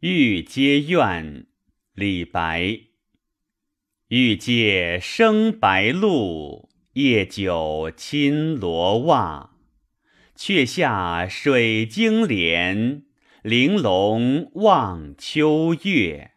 欲阶怨，李白。欲借生白露，夜久侵罗袜。却下水晶帘，玲珑望秋月。